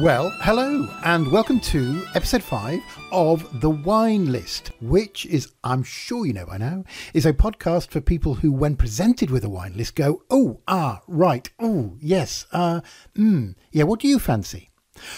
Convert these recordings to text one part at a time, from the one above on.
Well, hello, and welcome to episode 5 of The Wine List, which is, I'm sure you know by now, is a podcast for people who, when presented with a wine list, go, oh, ah, right, oh, yes, uh, hmm, yeah, what do you fancy?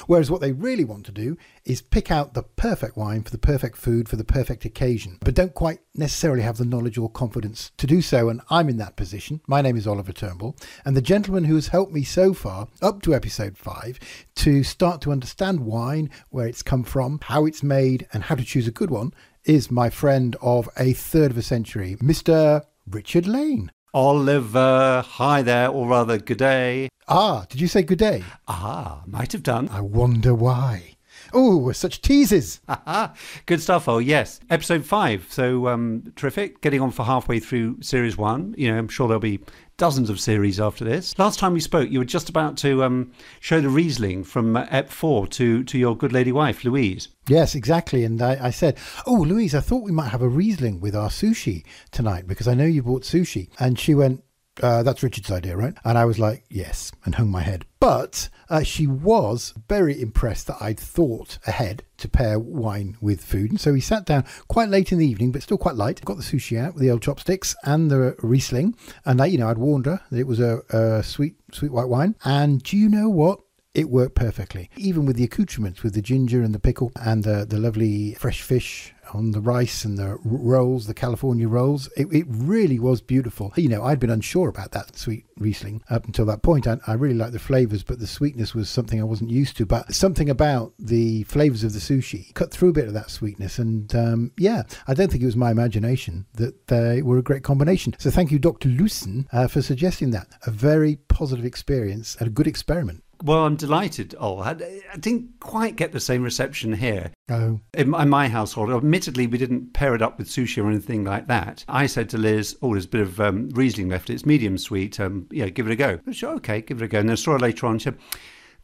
Whereas what they really want to do is pick out the perfect wine for the perfect food for the perfect occasion, but don't quite necessarily have the knowledge or confidence to do so. And I'm in that position. My name is Oliver Turnbull, and the gentleman who has helped me so far up to episode five to start to understand wine, where it's come from, how it's made, and how to choose a good one is my friend of a third of a century, Mr. Richard Lane. Oliver, hi there, or rather, good day. Ah, did you say good day? Ah, might have done. I wonder why. Oh, such teases. Good stuff. Oh, yes. Episode five. So um, terrific. Getting on for halfway through series one. You know, I'm sure there'll be dozens of series after this. Last time we spoke, you were just about to um, show the Riesling from uh, Ep 4 to, to your good lady wife, Louise. Yes, exactly. And I, I, said, Oh, Louise, I thought we might have a Riesling with our sushi tonight because I know you bought sushi. And she went, uh, that's Richard's idea, right? And I was like, yes, and hung my head. But uh, she was very impressed that I'd thought ahead to pair wine with food. And so we sat down quite late in the evening, but still quite light. Got the sushi out with the old chopsticks and the Riesling. And I, you know, I'd warned her that it was a, a sweet, sweet white wine. And do you know what? it worked perfectly. Even with the accoutrements, with the ginger and the pickle and the, the lovely fresh fish on the rice and the rolls, the California rolls. It, it really was beautiful. You know, I'd been unsure about that sweet Riesling up until that point. I, I really liked the flavors, but the sweetness was something I wasn't used to. But something about the flavors of the sushi cut through a bit of that sweetness. And um, yeah, I don't think it was my imagination that they were a great combination. So thank you, Dr. Lucen, uh, for suggesting that. A very positive experience and a good experiment. Well, I'm delighted. Oh, I, I, didn't quite get the same reception here. Oh. In, in, my household, admittedly, we didn't pair it up with sushi or anything like that. I said to Liz, "Oh, there's a bit of um, Riesling left. It's medium sweet. Um, yeah, give it a go." Sure, okay, give it a go. And then I saw her later on. She said,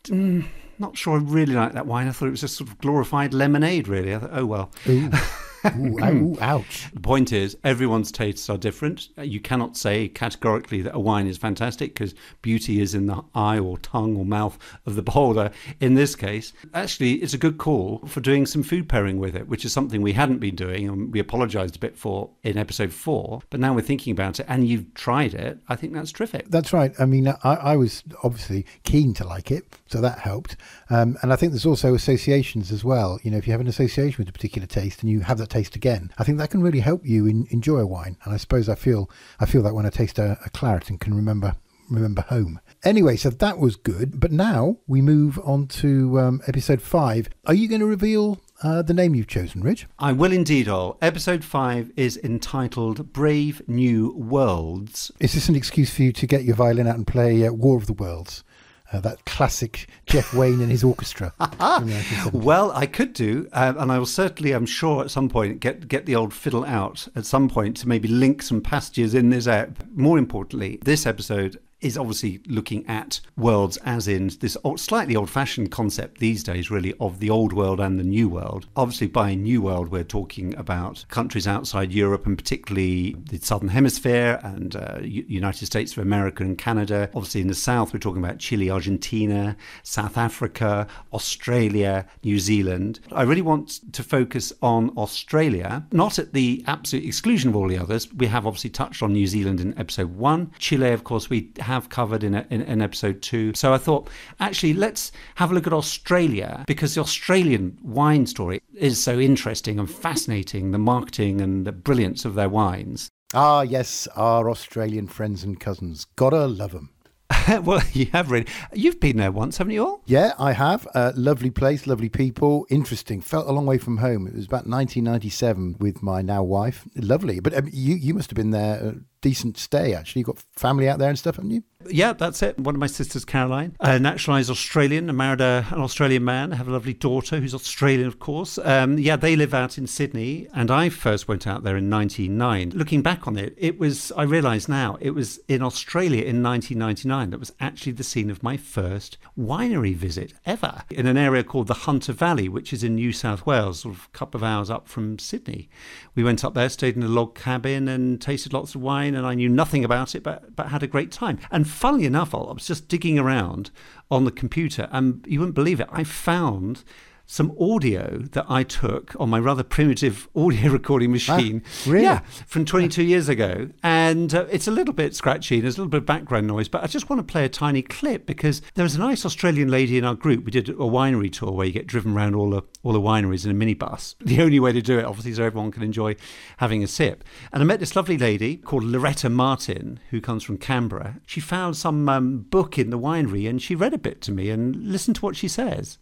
mm, "Not sure I really like that wine. I thought it was just sort of glorified lemonade. Really." I thought, "Oh well." ooh, ooh, ouch. The point is, everyone's tastes are different. You cannot say categorically that a wine is fantastic because beauty is in the eye or tongue or mouth of the beholder. In this case, actually, it's a good call for doing some food pairing with it, which is something we hadn't been doing and we apologized a bit for in episode four. But now we're thinking about it and you've tried it. I think that's terrific. That's right. I mean, I, I was obviously keen to like it, so that helped. Um, and I think there's also associations as well. You know, if you have an association with a particular taste and you have that taste again. I think that can really help you in, enjoy a wine. And I suppose I feel I feel that when I taste a, a claret and can remember remember home. Anyway, so that was good. But now we move on to um, episode five. Are you going to reveal uh, the name you've chosen, Rich? I will indeed, Ol. Episode 5 is entitled Brave New Worlds. Is this an excuse for you to get your violin out and play uh, War of the Worlds? Uh, that classic Jeff Wayne and his orchestra. well, I could do, uh, and I will certainly, I'm sure, at some point get get the old fiddle out at some point to maybe link some passages in this app. More importantly, this episode is obviously looking at worlds as in this slightly old fashioned concept these days, really, of the old world and the new world. Obviously, by new world, we're talking about countries outside Europe and particularly the southern hemisphere and uh, United States of America and Canada. Obviously, in the south, we're talking about Chile, Argentina, South Africa, Australia, New Zealand. I really want to focus on Australia, not at the absolute exclusion of all the others. We have obviously touched on New Zealand in episode one. Chile, of course, we have covered in, a, in, in episode two. So I thought, actually, let's have a look at Australia because the Australian wine story is so interesting and fascinating the marketing and the brilliance of their wines. Ah, yes, our Australian friends and cousins. Gotta love them. well, you have really. You've been there once, haven't you Ol? Yeah, I have. Uh, lovely place, lovely people, interesting. Felt a long way from home. It was about 1997 with my now wife. Lovely. But um, you, you must have been there. Uh, decent stay, actually. You've got family out there and stuff, haven't you? Yeah, that's it. One of my sisters, Caroline, a naturalised Australian, married a, an Australian man. I have a lovely daughter who's Australian, of course. Um, yeah, they live out in Sydney, and I first went out there in 99. Looking back on it, it was, I realise now, it was in Australia in 1999 that was actually the scene of my first winery visit ever in an area called the Hunter Valley, which is in New South Wales, sort of a couple of hours up from Sydney. We went up there, stayed in a log cabin, and tasted lots of wine and I knew nothing about it, but but had a great time. And funnily enough, I was just digging around on the computer, and you wouldn't believe it. I found some audio that I took on my rather primitive audio recording machine. Ah, really? Yeah, from 22 years ago. And uh, it's a little bit scratchy and there's a little bit of background noise, but I just want to play a tiny clip because there was a nice Australian lady in our group. We did a winery tour where you get driven around all the, all the wineries in a minibus. The only way to do it, obviously, so everyone can enjoy having a sip. And I met this lovely lady called Loretta Martin, who comes from Canberra. She found some um, book in the winery and she read a bit to me and listened to what she says.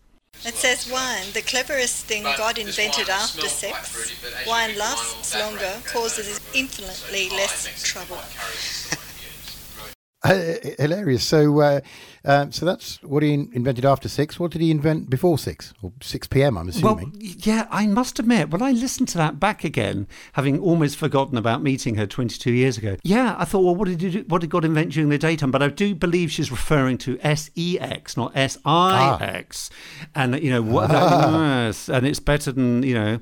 It says wine, the cleverest thing but God invented after sex. Fruity, wine lasts longer, causes infinitely less trouble. Hilarious. So, uh, um, so that's what he invented after six. What did he invent before six or six p.m.? I'm assuming. Well, yeah, I must admit, when I listened to that back again, having almost forgotten about meeting her 22 years ago, yeah, I thought, well, what did he do, what did God invent during the daytime? But I do believe she's referring to S E X, not S I X, ah. and you know what? Ah. That, and it's better than you know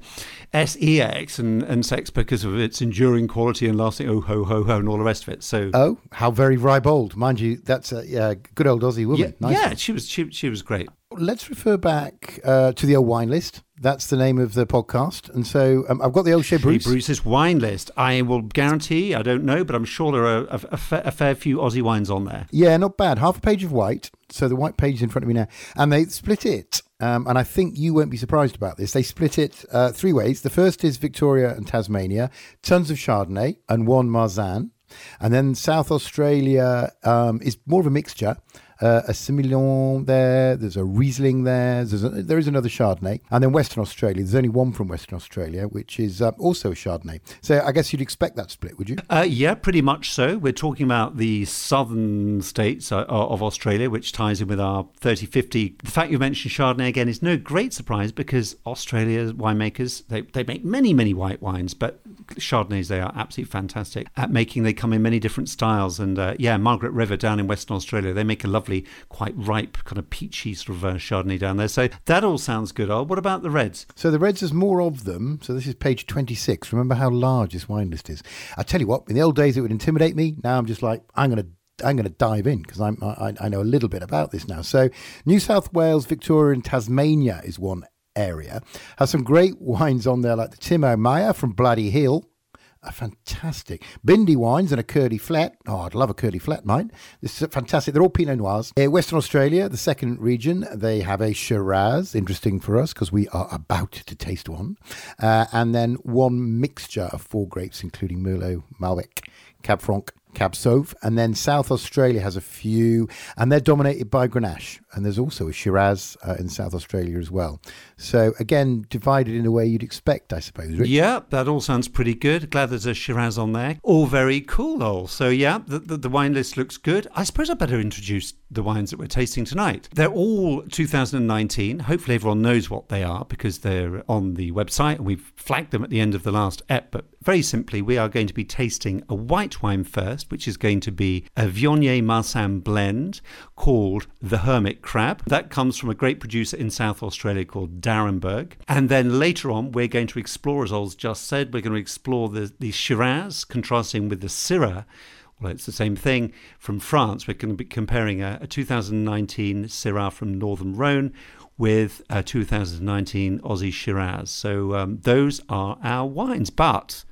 S E X and and sex because of its enduring quality and lasting oh ho ho ho and all the rest of it. So oh, how very ribald, mind you. That's a yeah, good old Aussie woman. Yeah, nice yeah she was she, she was great. Let's refer back uh, to the old wine list. That's the name of the podcast. And so um, I've got the old Chez Bruce. Bruce's wine list. I will guarantee, I don't know, but I'm sure there are a, a, fa- a, fair few Aussie wines on there. Yeah, not bad. Half a page of white. So the white page is in front of me now. And they split it. Um, and I think you won't be surprised about this. They split it uh, three ways. The first is Victoria and Tasmania, tons of Chardonnay and one Marsanne. And then South Australia um, is more of a mixture uh, a Semillon there. There's a Riesling there. There's a, there is another Chardonnay, and then Western Australia. There's only one from Western Australia, which is uh, also a Chardonnay. So I guess you'd expect that split, would you? Uh, yeah, pretty much so. We're talking about the southern states uh, of Australia, which ties in with our 30-50. The fact you mentioned Chardonnay again is no great surprise because Australia's winemakers they, they make many many white wines, but Chardonnays they are absolutely fantastic at making. They come in many different styles, and uh, yeah, Margaret River down in Western Australia, they make a lovely quite ripe, kind of peachy sort of uh, Chardonnay down there. So that all sounds good. Oh, what about the reds? So the reds, there's more of them. So this is page 26. Remember how large this wine list is. I tell you what, in the old days it would intimidate me. Now I'm just like, I'm going to I'm going to dive in because I'm, I I, know a little bit about this now. So, New South Wales, Victoria, and Tasmania is one area. Has some great wines on there, like the Timo Mayer from Bloody Hill, a fantastic Bindi wines and a curly flat. Oh, I'd love a curly flat, mate. This is fantastic. They're all Pinot Noirs. Uh, Western Australia, the second region, they have a Shiraz. Interesting for us because we are about to taste one. Uh, and then one mixture of four grapes, including Merlot, Malbec, Cab Franc, Cab Sauv. And then South Australia has a few, and they're dominated by Grenache. And there's also a Shiraz uh, in South Australia as well. So again, divided in a way you'd expect, I suppose. Rich? Yeah, that all sounds pretty good. Glad there's a Shiraz on there. All very cool, all. So yeah, the, the, the wine list looks good. I suppose I better introduce the wines that we're tasting tonight. They're all 2019. Hopefully everyone knows what they are because they're on the website and we've flagged them at the end of the last ep. But very simply, we are going to be tasting a white wine first, which is going to be a Viognier Marsanne blend called the Hermit Crab. That comes from a great producer in South Australia called d'Arenberg. And then later on, we're going to explore, as Oz just said, we're going to explore the, the Shiraz, contrasting with the Syrah. Well, it's the same thing from France. We're going to be comparing a, a 2019 Syrah from Northern Rhone with a 2019 Aussie Shiraz. So um, those are our wines. But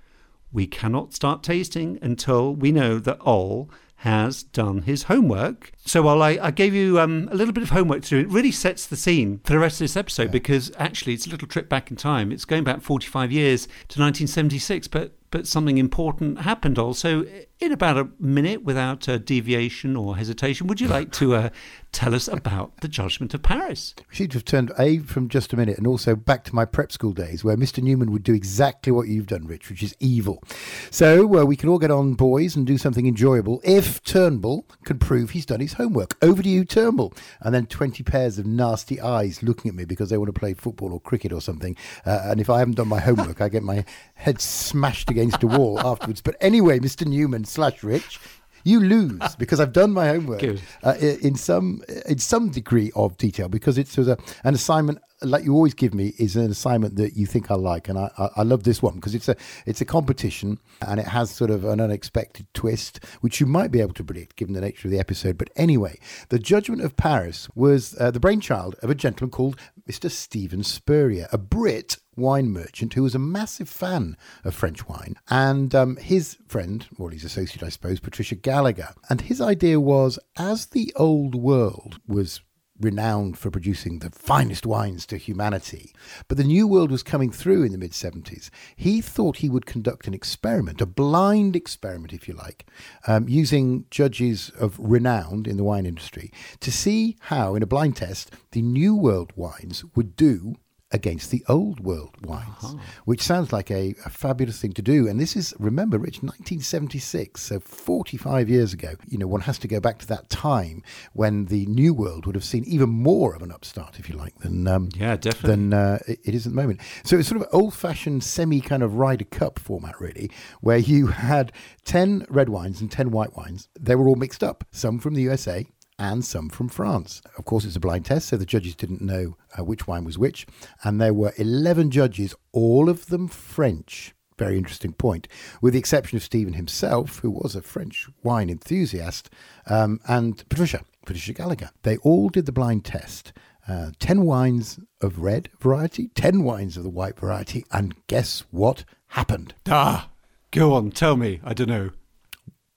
we cannot start tasting until we know that Ol has done his homework. So while I, I gave you um, a little bit of homework to do, it really sets the scene for the rest of this episode yeah. because actually it's a little trip back in time. It's going back 45 years to 1976, but but something important happened also in about a minute without a deviation or hesitation. Would you like to uh, tell us about the Judgment of Paris? We seem to have turned A from just a minute and also back to my prep school days where Mr. Newman would do exactly what you've done, Rich, which is evil. So uh, we can all get on, boys, and do something enjoyable if Turnbull can prove he's done his homework. Over to you, Turnbull. And then 20 pairs of nasty eyes looking at me because they want to play football or cricket or something. Uh, and if I haven't done my homework, I get my head smashed against a wall afterwards. But anyway, Mr. Newman slash Rich, you lose because I've done my homework uh, in some in some degree of detail because it was a, an assignment like you always give me, is an assignment that you think I like, and I, I, I love this one because it's a it's a competition and it has sort of an unexpected twist, which you might be able to predict given the nature of the episode. But anyway, the Judgment of Paris was uh, the brainchild of a gentleman called Mr. Steven Spurrier, a Brit wine merchant who was a massive fan of French wine, and um, his friend, or his associate, I suppose, Patricia Gallagher. And his idea was as the old world was renowned for producing the finest wines to humanity. But the New World was coming through in the mid 70s. He thought he would conduct an experiment, a blind experiment, if you like, um, using judges of renown in the wine industry to see how, in a blind test, the New World wines would do against the old world wines, uh-huh. which sounds like a, a, fabulous thing to do. And this is, remember, Rich, 1976, so 45 years ago. You know, one has to go back to that time when the New World would have seen even more of an upstart, if you like, than um, yeah, definitely than uh, it is at the moment. So it's sort of old-fashioned, semi kind of Ryder Cup format, really, where you had 10 red wines and 10 white wines. They were all mixed up, some from the USA, and some from France. Of course, it's a blind test, so the judges didn't know uh, which wine was which. And there were 11 judges, all of them French. Very interesting point, with the exception of Steven himself, who was a French wine enthusiast, um, and Patricia, Patricia Gallagher. They all did the blind test. Uh, 10 wines of red variety, 10 wines of the white variety, and guess what happened? Ah, go on, tell me. I don't know.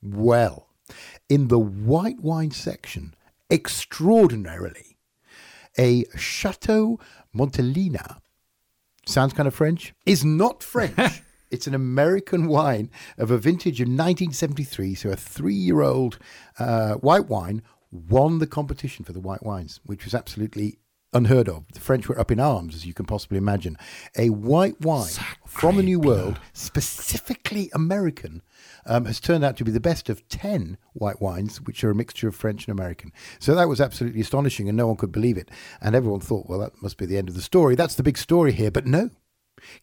Well, in the white wine section, extraordinarily, a Chateau Montelena, sounds kind of French, is not French. it's an American wine of a vintage of 1973, so a three year old uh, white wine won the competition for the white wines, which was absolutely unheard of. The French were up in arms, as you can possibly imagine. A white wine Sacre from the New World, specifically American, um, has turned out to be the best of 10 white wines, which are a mixture of French and American. So that was absolutely astonishing, and no one could believe it. And everyone thought, well, that must be the end of the story. That's the big story here. But no.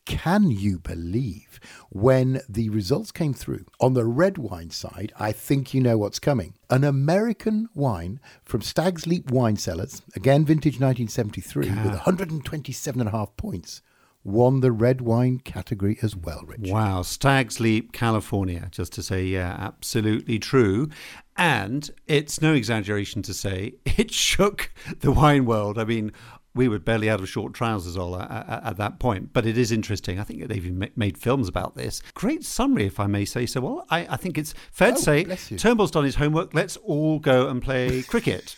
Can you believe when the results came through on the red wine side? I think you know what's coming. An American wine from Stag's Leap Wine Cellars, again vintage 1973, yeah. with 127 and a half points won the red wine category as well, Rich. Wow. Stag's Leap, California, just to say, yeah, absolutely true. And it's no exaggeration to say it shook the wine world. I mean, we were barely out of short trousers all at, at, at, that point. But it is interesting. I think they've even made films about this. Great summary, if I may say so. Well, I, I think it's fair oh, to say Turnbull's done his homework. Let's all go and play cricket.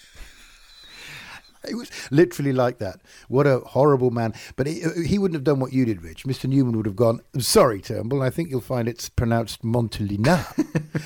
It was literally like that. What a horrible man. But he, uh, he, wouldn't have done what you did, Rich. Mr. Newman would have gone, sorry, Turnbull, I think you'll find it's pronounced Montelina.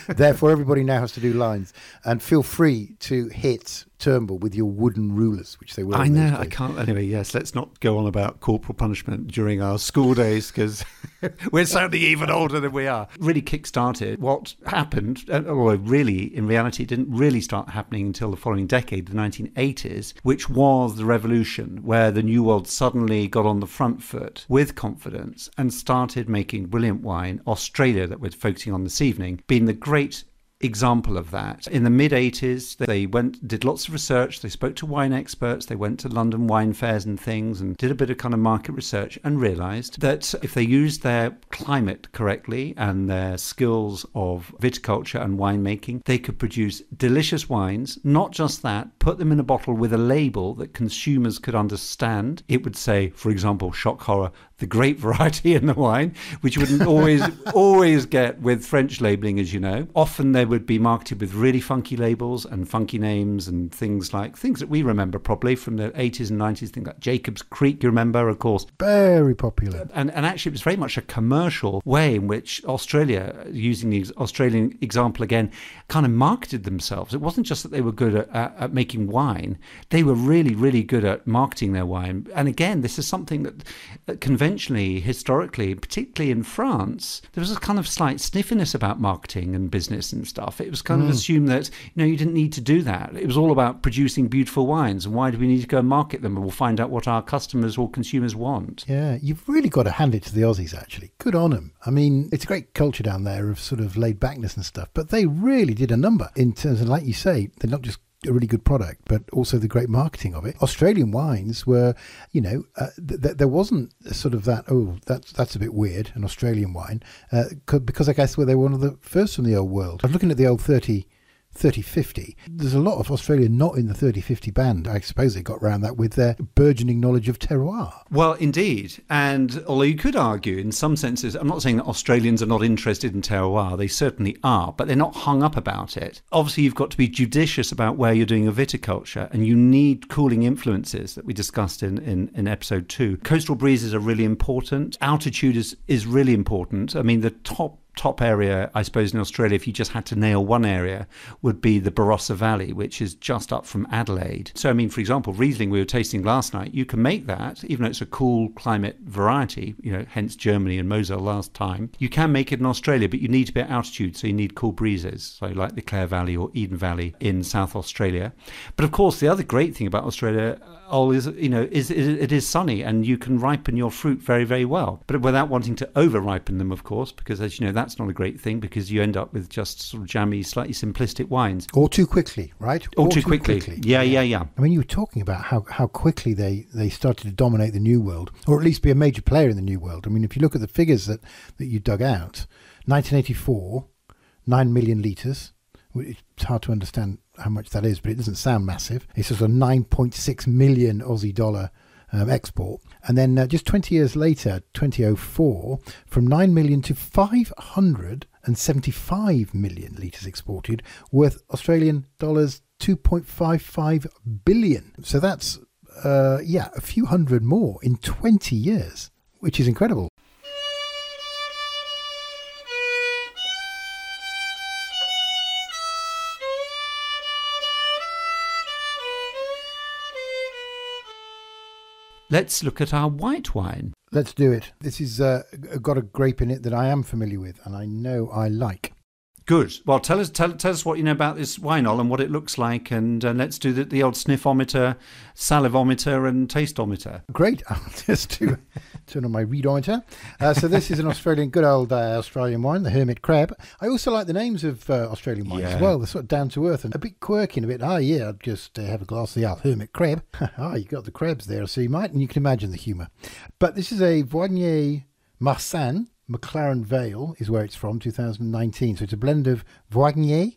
Therefore, everybody now has to do lines. And feel free to hit Turnbull with your wooden rulers, which they were. I know. I can't. Anyway, yes. Let's not go on about corporal punishment during our school days because we're sounding even older than we are. Really kick-started what happened, uh, or really, in reality, didn't really start happening until the following decade, the 1980s, which was the revolution, where the New World suddenly got on the front foot with confidence and started making brilliant wine. Australia, that we're focusing on this evening, being the great example of that. In the mid 80s, they went did lots of research. They spoke to wine experts. They went to London wine fairs and things and did a bit of kind of market research and realized that if they used their climate correctly and their skills of viticulture and winemaking, they could produce delicious wines. Not just that, put them in a bottle with a label that consumers could understand. It would say, for example, shock horror, the grape variety in the wine, which you wouldn't always always get with French labeling, as you know. Often they would be marketed with really funky labels and funky names and things like things that we remember probably from the 80s and 90s, things like Jacob's Creek, you remember, of course. Very popular. And, and actually, it was very much a commercial way in which Australia, using the Australian example again, kind of marketed themselves. It wasn't just that they were good at, at, at making wine, they were really, really good at marketing their wine. And again, this is something that, that conventionally, historically, particularly in France, there was a kind of slight sniffiness about marketing and business and stuff. It was kind mm. of assumed that you know you didn't need to do that. It was all about producing beautiful wines, and why do we need to go and market them? And we'll find out what our customers or consumers want. Yeah, you've really got to hand it to the Aussies. Actually, good on them. I mean, it's a great culture down there of sort of laid backness and stuff, but they really did a number in terms of, like you say, they're not just a really good product, but also the great marketing of it. Australian wines were, you know, uh, th- th- there wasn't sort of that. Oh, that's that's a bit weird, an Australian wine, uh, because I guess well, they were one of the first from the old world. I was looking at the old thirty 3050. There's a lot of Australia not in the 3050 band. I suppose they got around that with their burgeoning knowledge of terroir. Well, indeed. And although you could argue, in some senses, I'm not saying that Australians are not interested in terroir, they certainly are, but they're not hung up about it. Obviously, you've got to be judicious about where you're doing your viticulture, and you need cooling influences that we discussed in, in, in episode two. Coastal breezes are really important, altitude is, is really important. I mean, the top top area, I suppose, in Australia, if you just had to nail one area, would be the Barossa Valley, which is just up from Adelaide. So, I mean, for example, Riesling we were tasting last night, you can make that, even though it's a cool climate variety, you know, hence Germany and Moselle last time. You can make it in Australia, but you need to be at altitude, so you need cool breezes, so like the Clare Valley or Eden Valley in South Australia. But of course, the other great thing about Australia oh, is you know, is, is, it is sunny and you can ripen your fruit very, very well, but without wanting to over ripen them, of course, because as you know, that's not a great thing because you end up with just sort of jammy, slightly simplistic wines. Or too quickly, right? Or, too, too quickly. quickly. Yeah, yeah, yeah. I mean, you were talking about how, how quickly they, they started to dominate the New World, or at least be a major player in the New World. I mean, if you look at the figures that, that you dug out, 1984, 9 million litres. It's hard to understand how much that is, but it doesn't sound massive. It's sort a 9.6 million Aussie dollar um, export. And then uh, just 20 years later, 2004, from 9 million to 575 million litres exported, worth Australian dollars 2.55 billion. So that's, uh, yeah, a few hundred more in 20 years, which is incredible. Let's look at our white wine. Let's do it. This has uh, got a grape in it that I am familiar with and I know I like. Good. Well, tell us tell, tell us what you know about this wineol and what it looks like, and uh, let's do the, the old sniffometer, salivometer, and tasteometer. Great. I'll just do turn on my readometer. Uh, so this is an Australian, good old uh, Australian wine, the Hermit Crab. I also like the names of uh, Australian wines yeah. as well. They're sort of down to earth and a bit quirky and a bit. Ah, oh, yeah, I'd just uh, have a glass of the old Hermit Crab. ah, oh, you got the crabs there, so you might, and you can imagine the humour. But this is a Viognier Marsanne McLaren Vale is where it's from, 2019. So it's a blend of Viognier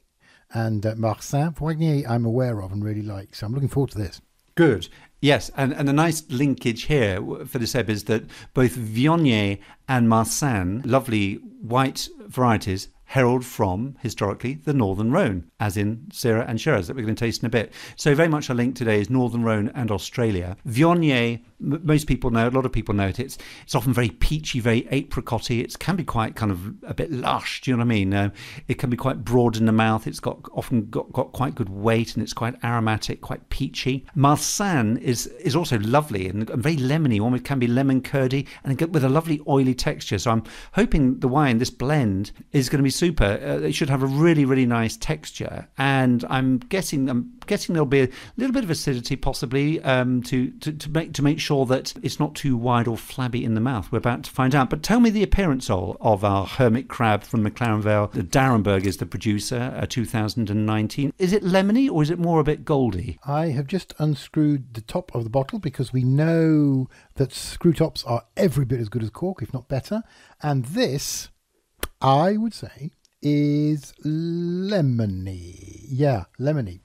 and uh, Marsanne. Viognier I'm aware of and really like, so I'm looking forward to this. Good. Yes, and, and a nice linkage here for this ebb is that both Viognier and Marsanne, lovely white varieties, herald from, historically, the Northern Rhone, as in Syrah and Shiraz that we're going to taste in a bit. So very much a link today is Northern Rhone and Australia. Viognier most people know, a lot of people know it. It's it's often very peachy, very apricotty. It can be quite kind of a bit lush. Do you know what I mean? Uh, it can be quite broad in the mouth. It's got often got, got quite good weight and it's quite aromatic, quite peachy. Marsanne is is also lovely and, and very lemony. One it can be lemon curdy and with a lovely oily texture. So I'm hoping the wine, this blend, is going to be super. Uh, it should have a really really nice texture, and I'm guessing I'm guessing there'll be a little bit of acidity possibly um, to, to to make to make sure that it's not too wide or flabby in the mouth. We're about to find out. But tell me the appearance of, of our hermit crab from McLaren Vale. The d'Arenberg is the producer, uh, 2019. Is it lemony or is it more a bit goldy? I have just unscrewed the top of the bottle because we know that screw tops are every bit as good as cork, if not better. And this, I would say, is lemony. Yeah, lemony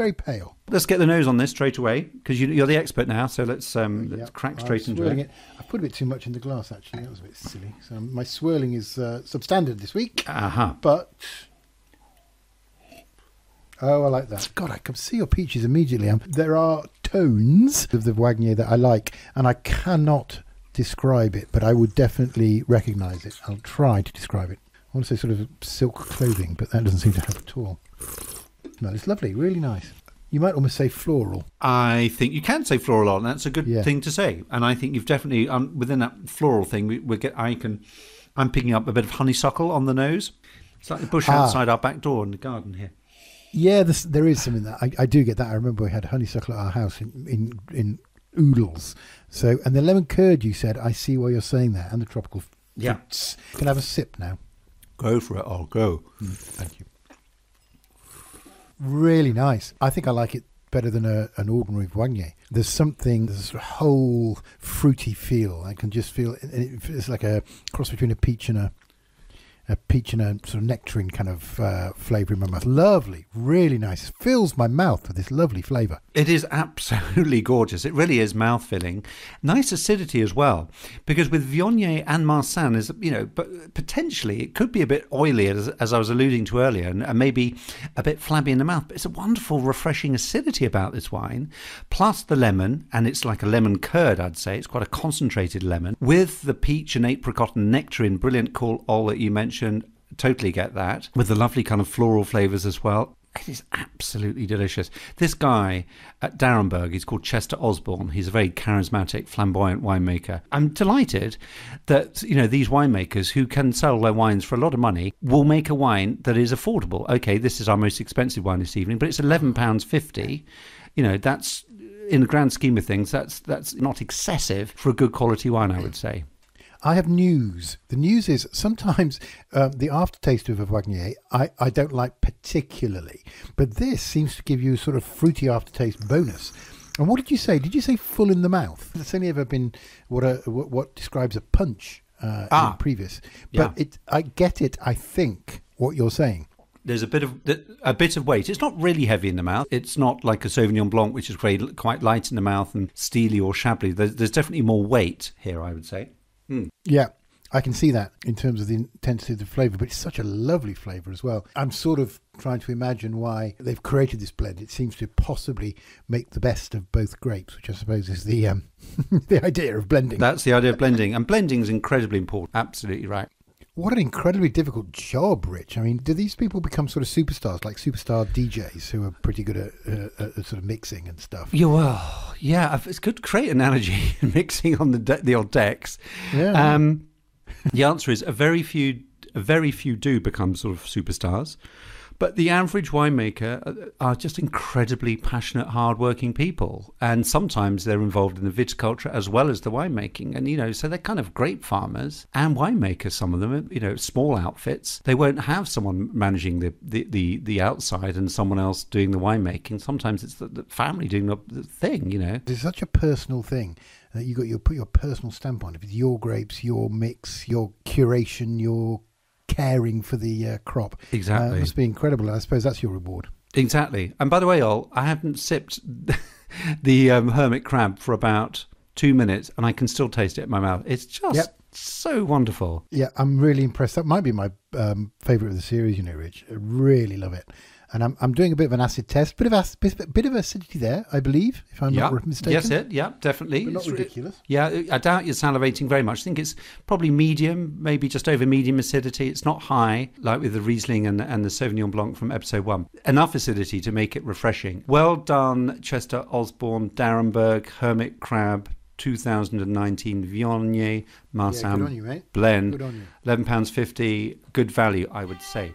very pale. Let's get the nose on this straight away because you, are the expert now. So let's um, let's yep. crack straight into it. it. I put a bit too much in the glass actually. That was a bit silly. So my swirling is uh, substandard this week. Uh-huh. But oh, I like that. God, I can see your peaches immediately. Um, there are tones of the Viognier that I like, and I cannot describe it, but I would definitely recognise it. I'll try to describe it. I want to say sort of silk clothing, but that doesn't seem to have at all smell. It's lovely, really nice. You might almost say floral. I think you can say floral on. That's a good yeah. thing to say, and I think you've definitely um, within that floral thing. We, we get. I can. I'm picking up a bit of honeysuckle on the nose. It's like the bush ah. outside our back door in the garden here. Yeah, this, there is something that I, I, do get that. I remember we had honeysuckle at our house in in, in oodles. So, and the lemon curd you said, I see why you're saying that, and the tropical yeah. fruits. Can I have a sip now? Go for it. I'll go. Mm, thank you. really nice. I think I like it better than a, an ordinary Viognier. There's something, there's a whole fruity feel. I can just feel it's like a cross between a peach and a a peach and a sort of nectarine kind of uh, flavour in my mouth. Lovely, really nice. Fills my mouth with this lovely flavour. It is absolutely gorgeous. It really is mouth filling. Nice acidity as well, because with Viognier and Marsanne is you know, but potentially it could be a bit oily as, as I was alluding to earlier, and, and maybe a bit flabby in the mouth. But it's a wonderful, refreshing acidity about this wine, plus the lemon, and it's like a lemon curd. I'd say it's quite a concentrated lemon with the peach and apricot and nectarine, brilliant call all that you mentioned Totally get that. With the lovely kind of floral flavours as well. It is absolutely delicious. This guy at d'Arenberg, he's called Chester Osborn. He's a very charismatic, flamboyant winemaker. I'm delighted that you know these winemakers who can sell their wines for a lot of money will make a wine that is affordable. Okay, this is our most expensive wine this evening, but it's eleven pounds fifty. You know that's in the grand scheme of things, that's that's not excessive for a good quality wine, I would say. I have news. The news is sometimes um, the aftertaste of a Viognier I, I don't like particularly, but this seems to give you a sort of fruity aftertaste bonus. And what did you say? Did you say full in the mouth? It's only ever been what a what, what describes a punch uh, ah, in previous, but yeah. it I get it. I think what you're saying there's a bit of a bit of weight. It's not really heavy in the mouth. It's not like a Sauvignon Blanc, which is quite light in the mouth and steely or shabbily. There's, there's definitely more weight here, I would say. Mm. Yeah. I can see that in terms of the intensity of the flavour, but it's such a lovely flavour as well. I'm sort of trying to imagine why they've created this blend. It seems to possibly make the best of both grapes, which I suppose is the um, the idea of blending. That's the idea of blending, and blending is incredibly important. Absolutely right. What an incredibly difficult job, Rich. I mean, do these people become sort of superstars, like superstar DJs who are pretty good at, uh, at sort of mixing and stuff? Yeah, well, yeah, it's good to create analogy mixing on the de- the old decks. Yeah. Um, the answer is a very few, a very few do become sort of superstars. But the average winemaker uh, are just incredibly passionate, hardworking people. And sometimes they're involved in the viticulture as well as the winemaking. And, you know, so they're kind of grape farmers and winemakers, some of them, you know, small outfits. They won't have someone managing the, the, the, the outside and someone else doing the winemaking. Sometimes it's the, the family doing the, the thing, you know. It's such a personal thing that you got your put your personal stamp on it with your grapes, your mix, your curation, your caring for the uh, crop. Exactly. Uh, it must be incredible. I suppose that's your reward. Exactly. And by the way, Ol, I haven't sipped the um, hermit crab for about two minutes and I can still taste it in my mouth. It's just yep. so wonderful. Yeah, I'm really impressed. That might be my um, favourite of the series, you know, Rich. I really love it and I'm, I'm doing a bit of an acid test. Bit of acid, bit, bit of acidity there, I believe, if I'm yep. not mistaken. Yes, it. Yeah, definitely. But not it's ridiculous. yeah, I doubt you're salivating very much. I think it's probably medium, maybe just over medium acidity. It's not high like with the Riesling and, and the Sauvignon Blanc from episode one. Enough acidity to make it refreshing. Well done, Chester Osborn, d'Arenberg, Hermit Crab, 2019 Viognier Marsanne yeah, you, blend. £11.50, good value, I would say.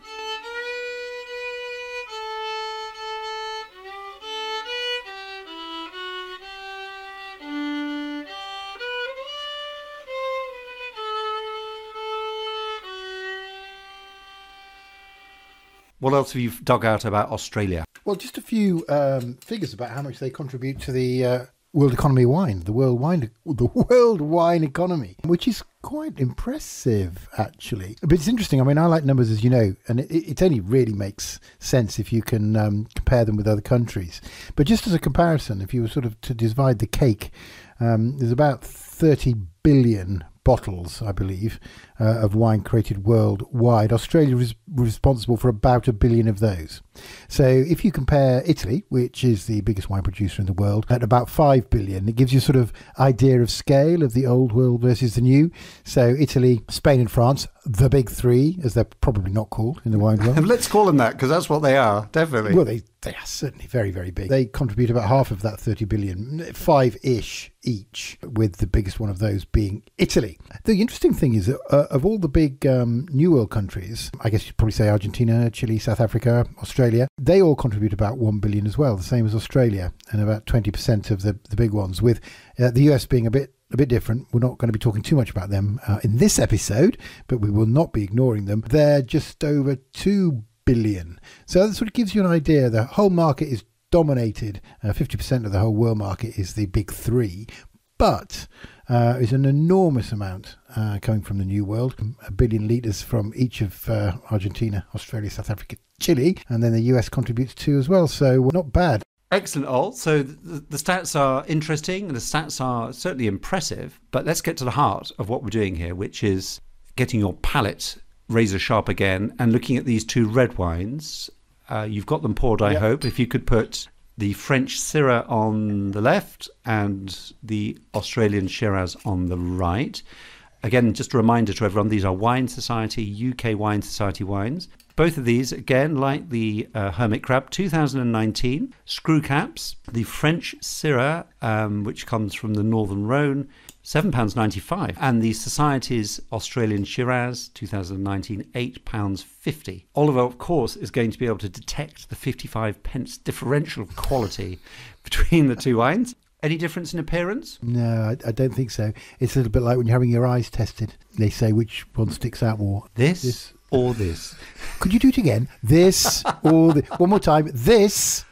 What else have you dug out about Australia? Well, just a few um, figures about how much they contribute to the uh, world economy wine, the world wine, the world wine economy, which is quite impressive, actually. But it's interesting. I mean, I like numbers, as you know, and it, it only really makes sense if you can um, compare them with other countries. But just as a comparison, if you were sort of to divide the cake, um, there's about 30 billion bottles, I believe, uh, of wine created worldwide. Australia is responsible for about a billion of those. So if you compare Italy, which is the biggest wine producer in the world, at about 5 billion, it gives you sort of idea of scale of the old world versus the new. So Italy, Spain and France, the big three, as they're probably not called in the wine world. Let's call them that because that's what they are, definitely. Well, they, they are certainly very, very big. They contribute about half of that 30 billion, five ish each, with the biggest one of those being Italy. The interesting thing is that uh, of all the big um, New World countries, I guess you'd probably say Argentina, Chile, South Africa, Australia, they all contribute about 1 billion as well, the same as Australia, and about 20% of the, the big ones, with uh, the US being a bit a bit different. We're not going to be talking too much about them uh, in this episode, but we will not be ignoring them. They're just over 2 billion. So that sort of gives you an idea. The whole market is dominated. Uh, 50% of the whole world market is the big three, but uh, there's an enormous amount uh, coming from the New World, a billion litres from each of uh, Argentina, Australia, South Africa, Chile, and then the US contributes too as well. So not bad. Excellent, Ol. So the, the, stats are interesting and the stats are certainly impressive, but let's get to the heart of what we're doing here, which is getting your palate razor sharp again and looking at these two red wines. Uh, you've got them poured, I yep. hope. If you could put the French Syrah on the left and the Australian Shiraz on the right. Again, just a reminder to everyone these are Wine Society, UK Wine Society wines. Both of these, again, like the uh, Hermit Crab, 2019 screw caps. The French Syrah, um, which comes from the Northern Rhone, £7.95. And the Society's Australian Shiraz 2019, £8.50. Oliver, of course, is going to be able to detect the 55 pence differential quality between the two wines. Any difference in appearance? No, I, I, don't think so. It's a little bit like when you're having your eyes tested. They say which one sticks out more. This, this. or this? Could you do it again? This or the, one more time. This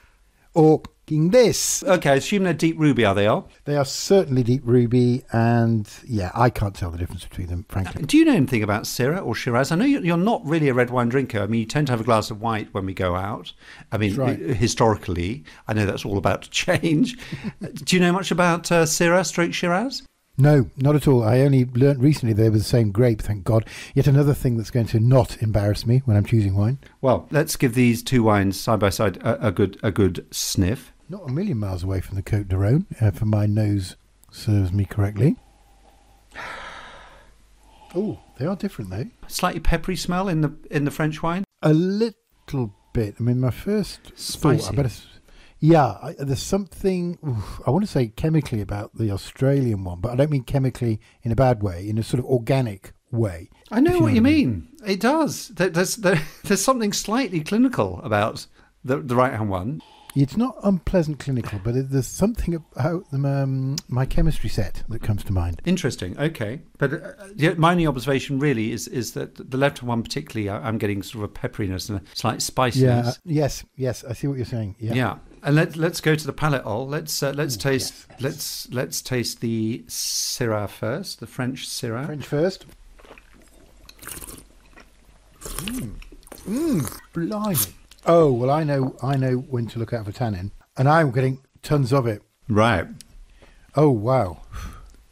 or this. Okay, I assume they're deep ruby, are they all? They are certainly deep ruby, and yeah, I can't tell the difference between them, frankly. Do you know anything about Syrah or Shiraz? I know you're not really a red wine drinker. I mean, you tend to have a glass of white when we go out. I mean, right. historically, I know that's all about to change. Do you know much about uh, Syrah stroke Shiraz? No, not at all. I only learnt recently they were the same grape, thank God. Yet another thing that's going to not embarrass me when I'm choosing wine. Well, let's give these two wines side by side a, a good a good sniff. Not a million miles away from the Cote de Rhone, uh, if my nose serves me correctly. Oh, they are different though. Slightly peppery smell in the in the French wine. A little bit. I mean, my first spicy. Thought, I better yeah, I, there's something oof, I want to say chemically about the Australian one, but I don't mean chemically in a bad way, in a sort of organic way. I know, what, know you mean. mean. It does. There's there's something slightly clinical about the the right hand one. It's not unpleasant clinical, but it, there's something about um, my chemistry set that comes to mind. Interesting. Okay, but uh, yeah, my only observation really is is that the left one particularly, I'm getting sort of a pepperiness and a slight spiciness. Yeah. Yes. Yes. I see what you're saying. Yeah. Yeah. And let's let's go to the palate. All let's uh, let's Ooh, taste yes. let's let's taste the Syrah first, the French Syrah. French first. Mmm, mmm, blimey. Oh well, I know I know when to look out for tannin, and I'm getting tons of it. Right. Oh wow,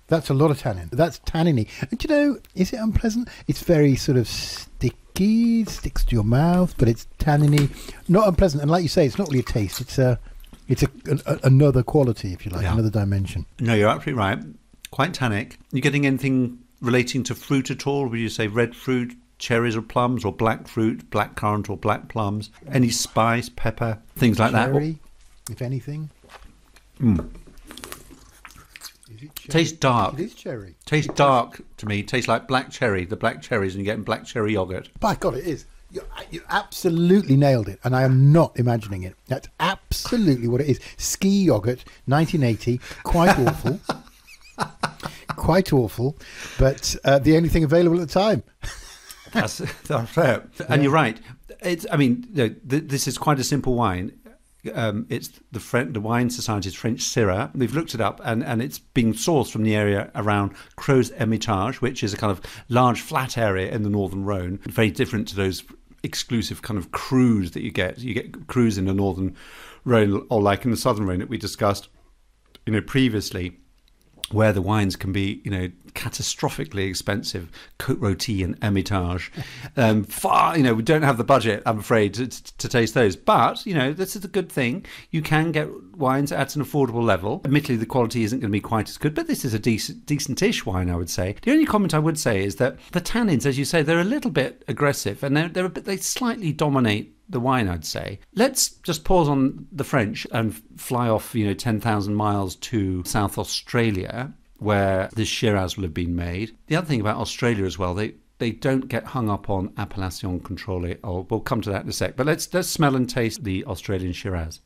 that's a lot of tannin. That's tanniny. And you know, is it unpleasant? It's very sort of sticky sticky, sticks to your mouth, but it's tanniny, not unpleasant. And like you say, it's not really a taste. It's a, it's a, a another quality, if you like, yeah. another dimension. No, you're absolutely right. Quite tannic. You getting anything relating to fruit at all? Would you say red fruit, cherries or plums, or black fruit, black currant or black plums? Any spice, pepper, things like Cherry, that? if anything. Mm. Tastes dark. It is cherry. Tastes dark to me. Tastes like black cherry. The black cherries, and you're getting black cherry yogurt. By God, it is. You, you absolutely nailed it, and I am not imagining it. That's absolutely what it is. Ski yogurt, 1980. Quite awful. quite awful, but uh, the only thing available at the time. that's, that's fair. And yeah. you're right. It's, I mean, you know, th- this is quite a simple wine. Um, it's the French, the Wine Society's French Syrah. We've looked it up, and, and it's being sourced from the area around Crozes Hermitage, which is a kind of large flat area in the Northern Rhone, very different to those exclusive kind of crus that you get. You get crus in the Northern Rhone, or like in the Southern Rhone that we discussed, you know, previously where the wines can be, you know, catastrophically expensive, Côte Rôtie and Hermitage. Um, far, you know, we don't have the budget, I'm afraid, to, to, taste those. But, you know, this is a good thing. You can get wines at an affordable level. Admittedly, the quality isn't going to be quite as good, but this is a decent, decent-ish wine, I would say. The only comment I would say is that the tannins, as you say, they're a little bit aggressive and they're, they're bit, they slightly dominate the wine, I'd say. Let's just pause on the French and fly off, you know, 10,000 miles to South Australia, where this Shiraz will have been made. The other thing about Australia as well, they they don't get hung up on appellation contrôlée. Oh, we'll come to that in a sec. But let's let's smell and taste the Australian Shiraz.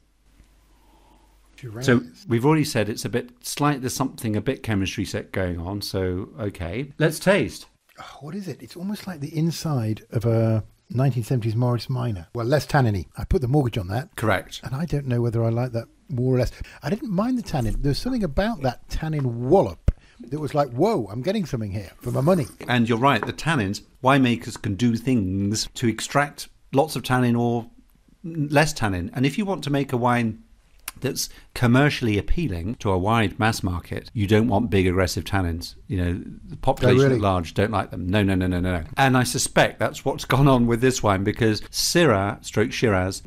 Shiraz. So we've already said it's a bit slight. There's something a bit chemistry set going on. So okay, let's taste. Oh, what is it? It's almost like the inside of a 1970s Morris Minor. Well, less tanniny. I put the mortgage on that. Correct. And I don't know whether I like that more or less. I didn't mind the tannin. There's something about that tannin wallop that was like, whoa, I'm getting something here for my money. And you're right, the tannins, winemakers can do things to extract lots of tannin or less tannin. And if you want to make a wine that's commercially appealing to a wide mass market, you don't want big aggressive tannins. You know, the population really? at large don't like them. No, no, no, no, no. And I suspect that's what's gone on with this wine because Syrah, stroke Shiraz,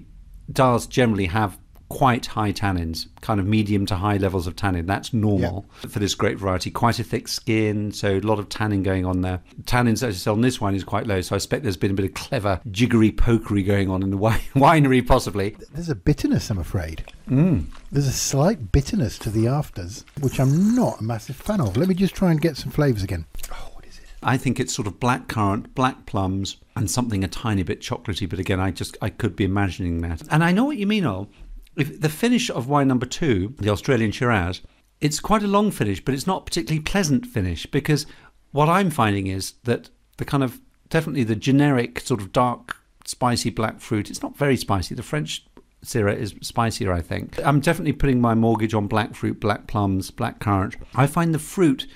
does generally have quite high tannins, kind of medium to high levels of tannin. That's normal for this grape variety. Quite a thick skin, so a lot of tannin going on there. Tannins that I sell in this wine is quite low, so I expect there's been a bit of clever jiggery pokery going on in the wi- winery, possibly. There's a bitterness, I'm afraid. Mm. There's a slight bitterness to the afters, which I'm not a massive fan of. Let me just try and get some flavours again. Oh, what is it? I think it's sort of black currant, black plums, and something a tiny bit chocolatey. But again, I just I could be imagining that. And I know what you mean, Ol. If the finish of wine number two, the Australian Shiraz, it's quite a long finish, but it's not particularly pleasant finish because what I'm finding is that the kind of definitely the generic sort of dark, spicy black fruit. It's not very spicy. The French Syrah is spicier, I think. I'm definitely putting my mortgage on black fruit, black plums, black currant. I find the fruit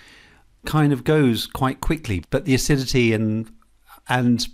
kind of goes quite quickly, but the acidity and and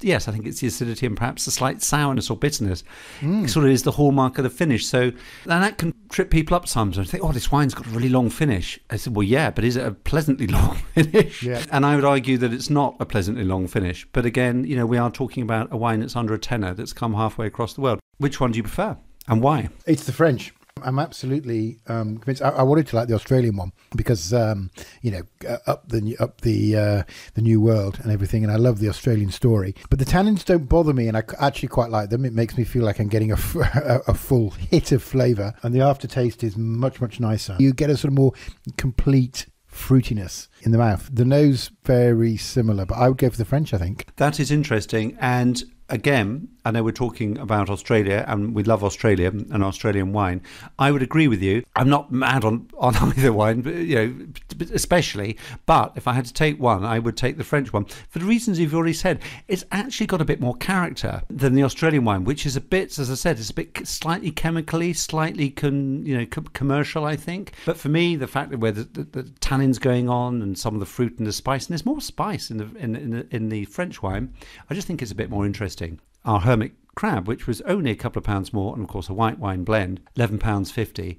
yes, I think it's the acidity and perhaps the slight sourness or bitterness hmm. sort of is the hallmark of the finish. So and that can trip people up sometimes. think, oh, this wine's got a really long finish. I said, well, yeah, but is it a pleasantly long finish? Yeah. And I would argue that it's not a pleasantly long finish. But again, you know, we are talking about a wine that's under a tenner that's come halfway across the world. Which one do you prefer and why? It's the French. I'm absolutely um, convinced. I, I wanted to like the Australian one because um, you know uh, up the up the uh, the new world and everything, and I love the Australian story. But the tannins don't bother me, and I actually quite like them. It makes me feel like I'm getting a, f- a full hit of flavour, and the aftertaste is much much nicer. You get a sort of more complete fruitiness in the mouth. The nose very similar, but I would go for the French. I think. That is interesting. And again, I know we're talking about Australia and we love Australia and Australian wine. I would agree with you. I'm not mad on, on either wine, but, you know, especially. But if I had to take one, I would take the French one for the reasons you've already said. It's actually got a bit more character than the Australian wine, which is a bit, as I said, it's a bit slightly chemically, slightly con, you know com- commercial. I think. But for me, the fact that where the, the, the tannins going on and some of the fruit and the spice, and there's more spice in the in, in in the French wine. I just think it's a bit more interesting. Our hermit crab, which was only a couple of pounds more, and of course a white wine blend, eleven pounds fifty.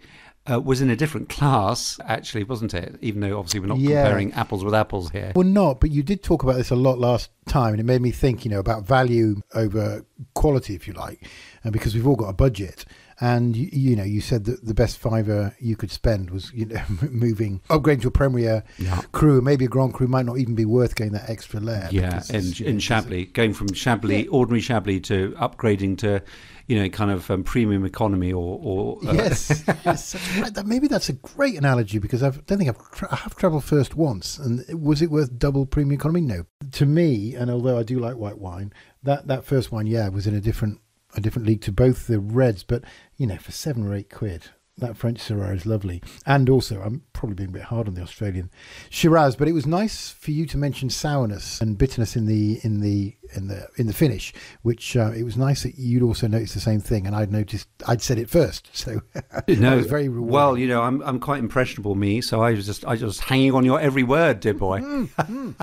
Uh, was in a different class, actually, wasn't it? Even though obviously we're not Yeah. comparing apples with apples here. We're not, but you did talk about this a lot last time, and it made me think, you know, about value over quality, if you like, and because we've all got a budget. And you, you know, you said that the best fiver you could spend was, you know, moving, upgrading to a Premier Yeah. Cru, maybe a Grand Cru might not even be worth getting that extra layer. Yeah, because in, it's, in it's- Chablis, going from Chablis, ordinary Chablis, to upgrading to, you know, kind of um, premium economy or. or uh, Yes, yes such a great- that, maybe that's a great analogy because I've, I don't think I've tra- I have travelled first once, and was it worth double premium economy? No, to me, and although I do like white wine, that that first wine, yeah, was in a different a different league to both the reds, but you know, for seven or eight quid. That French Syrah is lovely, and also I'm probably being a bit hard on the Australian Shiraz, but it was nice for you to mention sourness and bitterness in the in the in the in the finish, which uh, it was nice that you'd also noticed the same thing, and I'd noticed I'd said it first, so No, was very rewarding. well, you know, I'm I'm quite impressionable, me. So I was just I was just hanging on your every word, dear boy. Mm.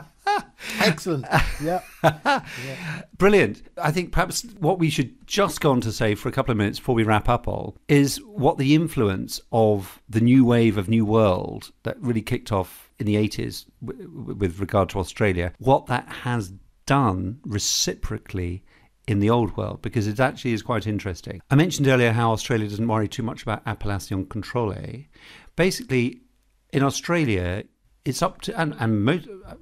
excellent, yeah. Brilliant. I think perhaps what we should just go on to say for a couple of minutes before we wrap up, Ol is what the influence of the new wave of new world that really kicked off in the 80s w- w- with regard to Australia, what that has done reciprocally in the old world, because it actually is quite interesting. I mentioned earlier how Australia doesn't worry too much about appellation contrôlée. Eh? Basically, in Australia, it's up to, and, and most, uh,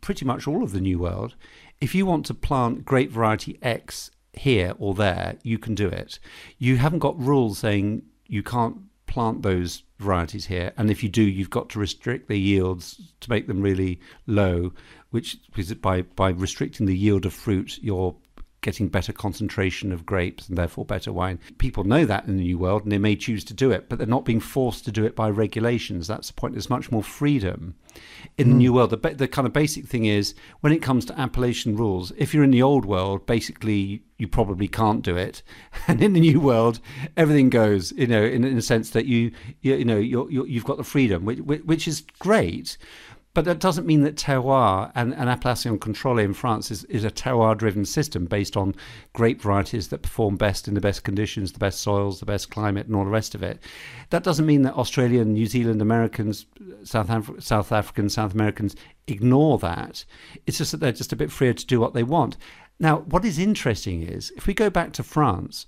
pretty much all of the New World, if you want to plant grape variety X here or there, you can do it. You haven't got rules saying you can't plant those varieties here, and if you do, you've got to restrict the yields to make them really low, which is by by restricting the yield of fruit, you're getting better concentration of grapes and therefore better wine. People know that in the New World and they may choose to do it, but they're not being forced to do it by regulations. That's the point. There's much more freedom in mm. the New World. The, the kind of basic thing is when it comes to appellation rules, if you're in the Old World, basically you probably can't do it. And in the New World, everything goes, you know, in, in a sense that you, you, you know, you're, you have got the freedom, which, which is great. But that doesn't mean that terroir and, and appellation contrôlée in France is, is a terroir driven system based on grape varieties that perform best in the best conditions, the best soils, the best climate, and all the rest of it. That doesn't mean that Australian, New Zealand, Americans, South, Af- South Africans, South Americans ignore that. It's just that they're just a bit freer to do what they want. Now, what is interesting is if we go back to France,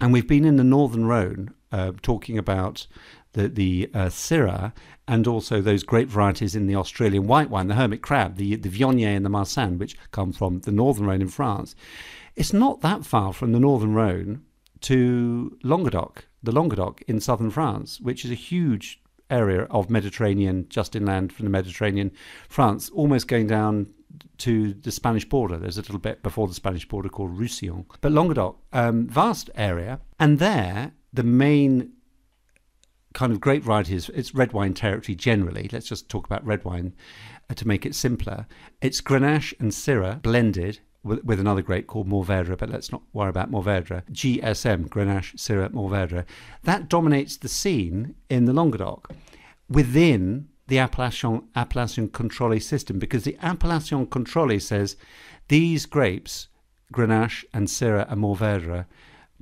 and we've been in the Northern Rhone uh, talking about the the uh, Syrah and also those grape varieties in the Australian white wine, the hermit crab, the the Viognier and the Marsanne, which come from the Northern Rhone in France. It's not that far from the Northern Rhone to Languedoc, the Languedoc in southern France, which is a huge area of Mediterranean, just inland from the Mediterranean, France, almost going down to the Spanish border. There's a little bit before the Spanish border called Roussillon. But Languedoc, um, vast area, and there the main kind of grape varieties, it's red wine territory generally. Let's just talk about red wine uh, to make it simpler. It's Grenache and Syrah blended with, with, another grape called Mourvèdre, but let's not worry about Mourvèdre. GSM, Grenache, Syrah, Mourvèdre. That dominates the scene in the Languedoc within the Appellation, Appellation Contrôlée system because the Appellation Contrôlée says these grapes, Grenache and Syrah and Mourvèdre,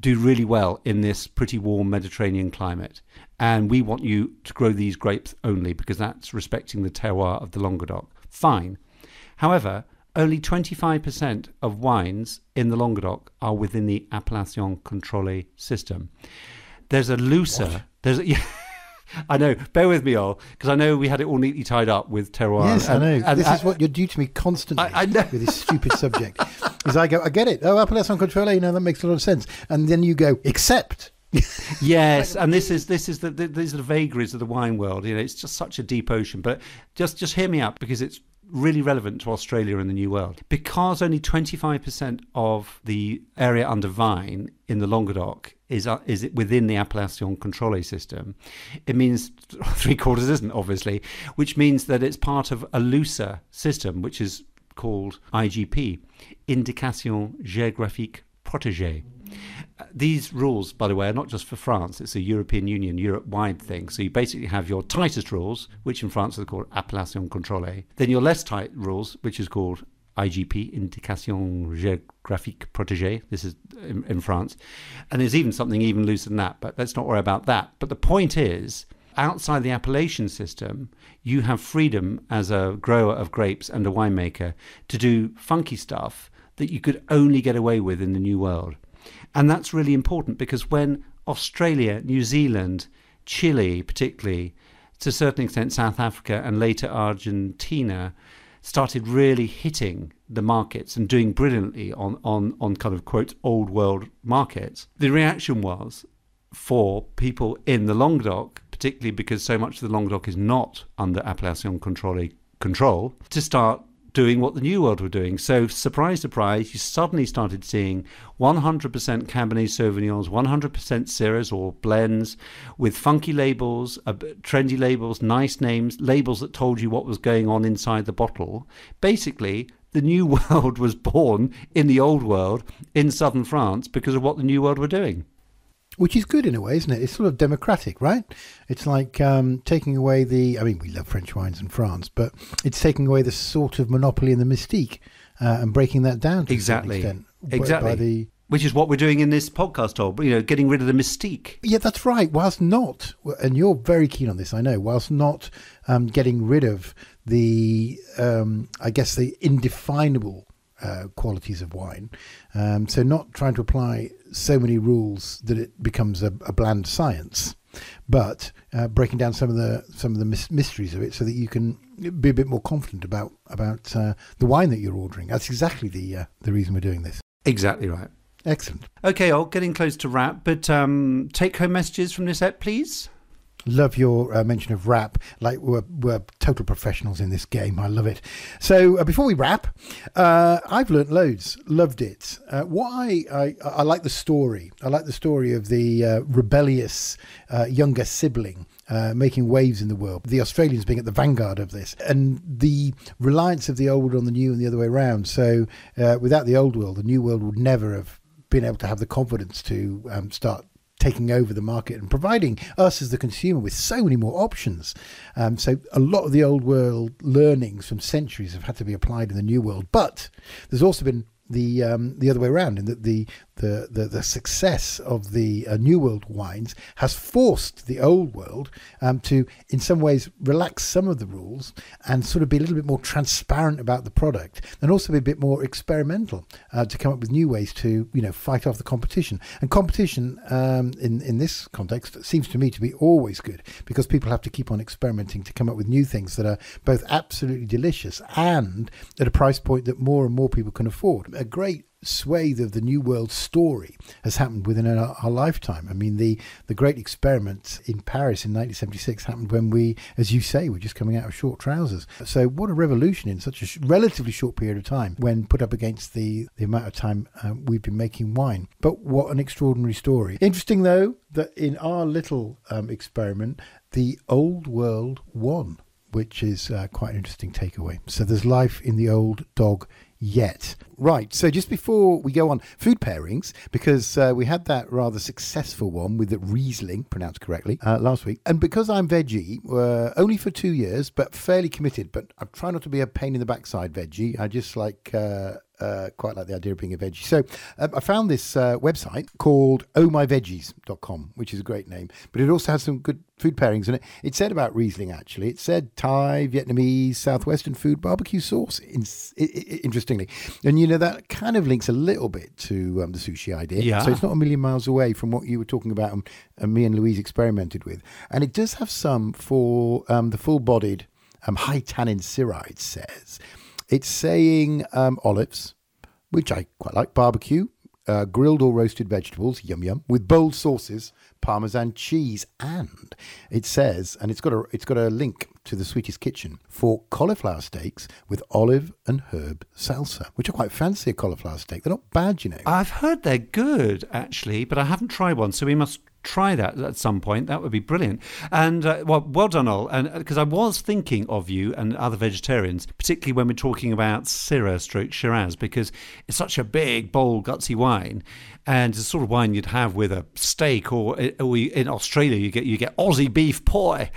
do really well in this pretty warm Mediterranean climate. And we want you to grow these grapes only because that's respecting the terroir of the Languedoc. Fine. However, only 25% of wines in the Languedoc are within the Appellation Contrôlée system. There's a looser. What? There's a, yeah, I know. Bear with me Ol, because I know we had it all neatly tied up with terroir. Yes, and, I know. And, this is what you're due to me constantly I, I with this stupid subject. Is I go, I get it. Oh, appellation contrôlée, you know, that makes a lot of sense. And then you go, except. yes, and this is this is the, the, these are the vagaries of the wine world. You know, it's just such a deep ocean. But just just hear me out because it's really relevant to Australia and the New World. Because only 25% of the area under vine in the Languedoc is uh, is within the Appellation Contrôlée system, it means three quarters isn't obviously, which means that it's part of a looser system, which is called IGP, Indication Géographique Protégée. These rules, by the way, are not just for France. It's a European Union, Europe-wide thing. So you basically have your tightest rules, which in France are called Appellation Contrôlée. Then your less tight rules, which is called IGP, Indication Géographique Protégée. This is in, in, France. And there's even something even looser than that, but let's not worry about that. But the point is, outside the appellation system, you have freedom as a grower of grapes and a winemaker to do funky stuff that you could only get away with in the New World. And that's really important because when Australia, New Zealand, Chile, particularly, to a certain extent, South Africa, and later Argentina, started really hitting the markets and doing brilliantly on, on, on kind of quote old world markets, the reaction was for people in the long Languedoc, particularly because so much of the long Languedoc is not under Appellation Contrôlée control, to start doing what the New World were doing. So, surprise, surprise, you suddenly started seeing 100% Cabernet Sauvignons, 100% Syrahs or blends with funky labels, uh, trendy labels, nice names, labels that told you what was going on inside the bottle. Basically, the New World was born in the Old World in southern France because of what the New World were doing which is good in a way, isn't it? It's sort of democratic, right? It's like um, taking away the. I mean, we love French wines in France, but it's taking away the sort of monopoly and the mystique uh, and breaking that down to exactly, extent, exactly. The, which is what we're doing in this podcast, Tob, you know, getting rid of the mystique. Yeah, that's right. Whilst not, and you're very keen on this, I know, whilst not um, getting rid of the, um, I guess, the indefinable uh, qualities of wine. Um, so, not trying to apply so many rules that it becomes a, a bland science, but uh, breaking down some of the some of the mysteries of it, so that you can be a bit more confident about about uh, the wine that you're ordering. That's exactly the uh, the reason we're doing this. Exactly right. Excellent. Okay, I'll getting close to wrap, but um, take home messages from this ep, please. Love your uh, mention of rap. Like we're, we're total professionals in this game. I love it. So uh, before we wrap, uh, I've learnt loads. Loved it. Uh, why I, I like the story. I like the story of the uh, rebellious uh, younger sibling. Uh, making waves in the world, the Australians being at the vanguard of this, and the reliance of the old on the new and the other way around. So, uh, without the old world, the new world would never have been able to have the confidence to um, start taking over the market and providing us as the consumer with so many more options. Um, so a lot of the old world learnings from centuries have had to be applied in the new world. But there's also been the um, the other way around, in that the the, the, the success of the uh, New World wines has forced the Old World um, to, in some ways, relax some of the rules and sort of be a little bit more transparent about the product, and also be a bit more experimental uh, to come up with new ways to, you know, fight off the competition. And competition, um, in in this context, seems to me to be always good because people have to keep on experimenting to come up with new things that are both absolutely delicious and at a price point that more and more people can afford. A great swathe of the New World story has happened within our, our, lifetime. I mean, the, the great experiment in Paris in 1976 happened when we, as you say, were just coming out of short trousers. So, what a revolution in such a sh- relatively short period of time when put up against the, the amount of time um, we've been making wine. But what an extraordinary story. Interesting, though, that in our little um, experiment, the old world won. Which is uh, quite an interesting takeaway. So there's life in the old dog yet. Right, so just before we go on, food pairings, because uh, we had that rather successful one with the Riesling, pronounced correctly, uh, last week. And because I'm veggie, uh, only for two years, but fairly committed, but I try not to be a pain in the backside veggie. I just like uh, uh, quite like the idea of being a veggie. So um, I found this uh, website called ohmyveggies.com, which is a great name, but it also has some good food pairings in it. It said about Riesling, actually. It said Thai, Vietnamese, Southwestern food, barbecue sauce, in, interestingly. And, you know, that kind of links a little bit to um, the sushi idea. Yeah. So it's not a million miles away from what you were talking about and, and me and Louise experimented with. And it does have some for um, the full bodied um, high tannin syrah, it says. It's saying um, olives, which I quite like, barbecue, uh, grilled or roasted vegetables, yum yum, with bold sauces, parmesan cheese, and it says, and it's got a it's got a link to the Sweetest Kitchen for cauliflower steaks with olive and herb salsa, which I quite fancy a cauliflower steak. They're not bad, you know. I've heard they're good actually, but I haven't tried one, so we must try that at some point. That would be brilliant. And uh, well, well done, Ol. And because uh, I was thinking of you and other vegetarians, particularly when we're talking about Syrah stroke Shiraz, because it's such a big, bold, gutsy wine, and it's the sort of wine you'd have with a steak, or, uh, or in Australia you get you get Aussie beef poi.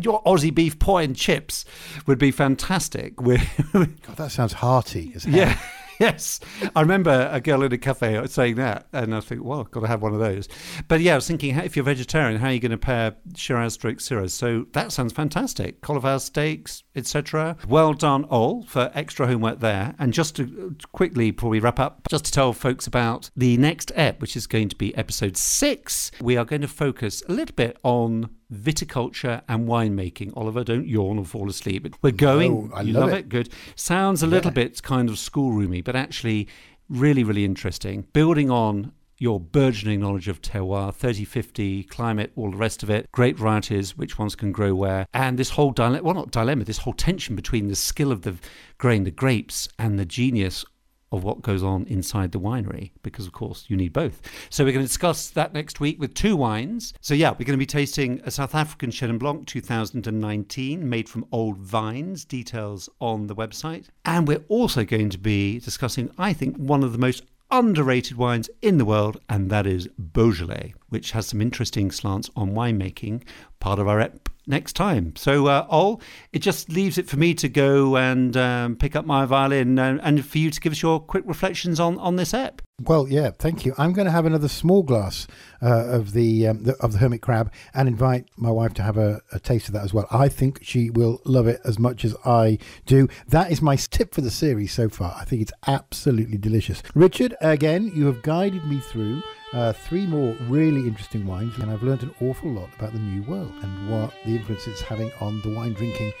Your Aussie beef poi and chips would be fantastic. With God, that sounds hearty. Yeah. yes, I remember a girl in a cafe saying that, and I think, well, I've got to have one of those. But yeah, I was thinking, if you're vegetarian, how are you going to pair Shiraz stroke Syrah? So that sounds fantastic. Cauliflower steaks, etc. Well done, Ol, for extra homework there. And just to quickly, before we wrap up, just to tell folks about the next ep, which is going to be episode six, we are going to focus a little bit on viticulture and winemaking. Oliver, don't yawn or fall asleep. We're going. Oh, I you love, love it. it. Good. Sounds a little Yeah. bit kind of schoolroomy, but actually really, really interesting. Building on your burgeoning knowledge of terroir, 30, 50, climate, all the rest of it, great varieties, which ones can grow where, and this whole dilemma, well, not dilemma, this whole tension between the skill of the growing the grapes and the genius of what goes on inside the winery because of course you need both. So we're going to discuss that next week with two wines. So yeah we're going to be tasting a south african chenin blanc 2019 made from old vines. Details on the website. And we're also going to be discussing i think one of the most underrated wines in the world and that is beaujolais which has some interesting slants on winemaking part of our ep next time. So, uh, Ol, it just leaves it for me to go and um, pick up my violin and, and for you to give us your quick reflections on, on this ep. Well, yeah, thank you. I'm going to have another small glass uh, of the, um, the of the hermit crab and invite my wife to have a, a taste of that as well. I think she will love it as much as I do. That is my tip for the series so far. I think it's absolutely delicious. Richard, again, you have guided me through uh, three more really interesting wines, and I've learned an awful lot about the New World and what the influence it's having on the wine drinking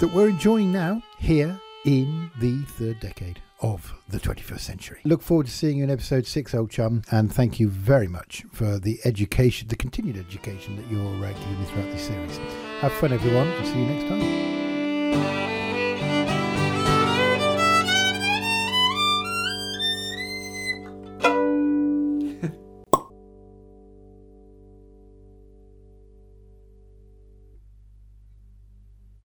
that we're enjoying now here in the third decade of the 21st century. Look forward to seeing you in episode six, old chum, and thank you very much for the education, the continued education that you're uh, giving me throughout this series. Have fun, everyone, and see you next time.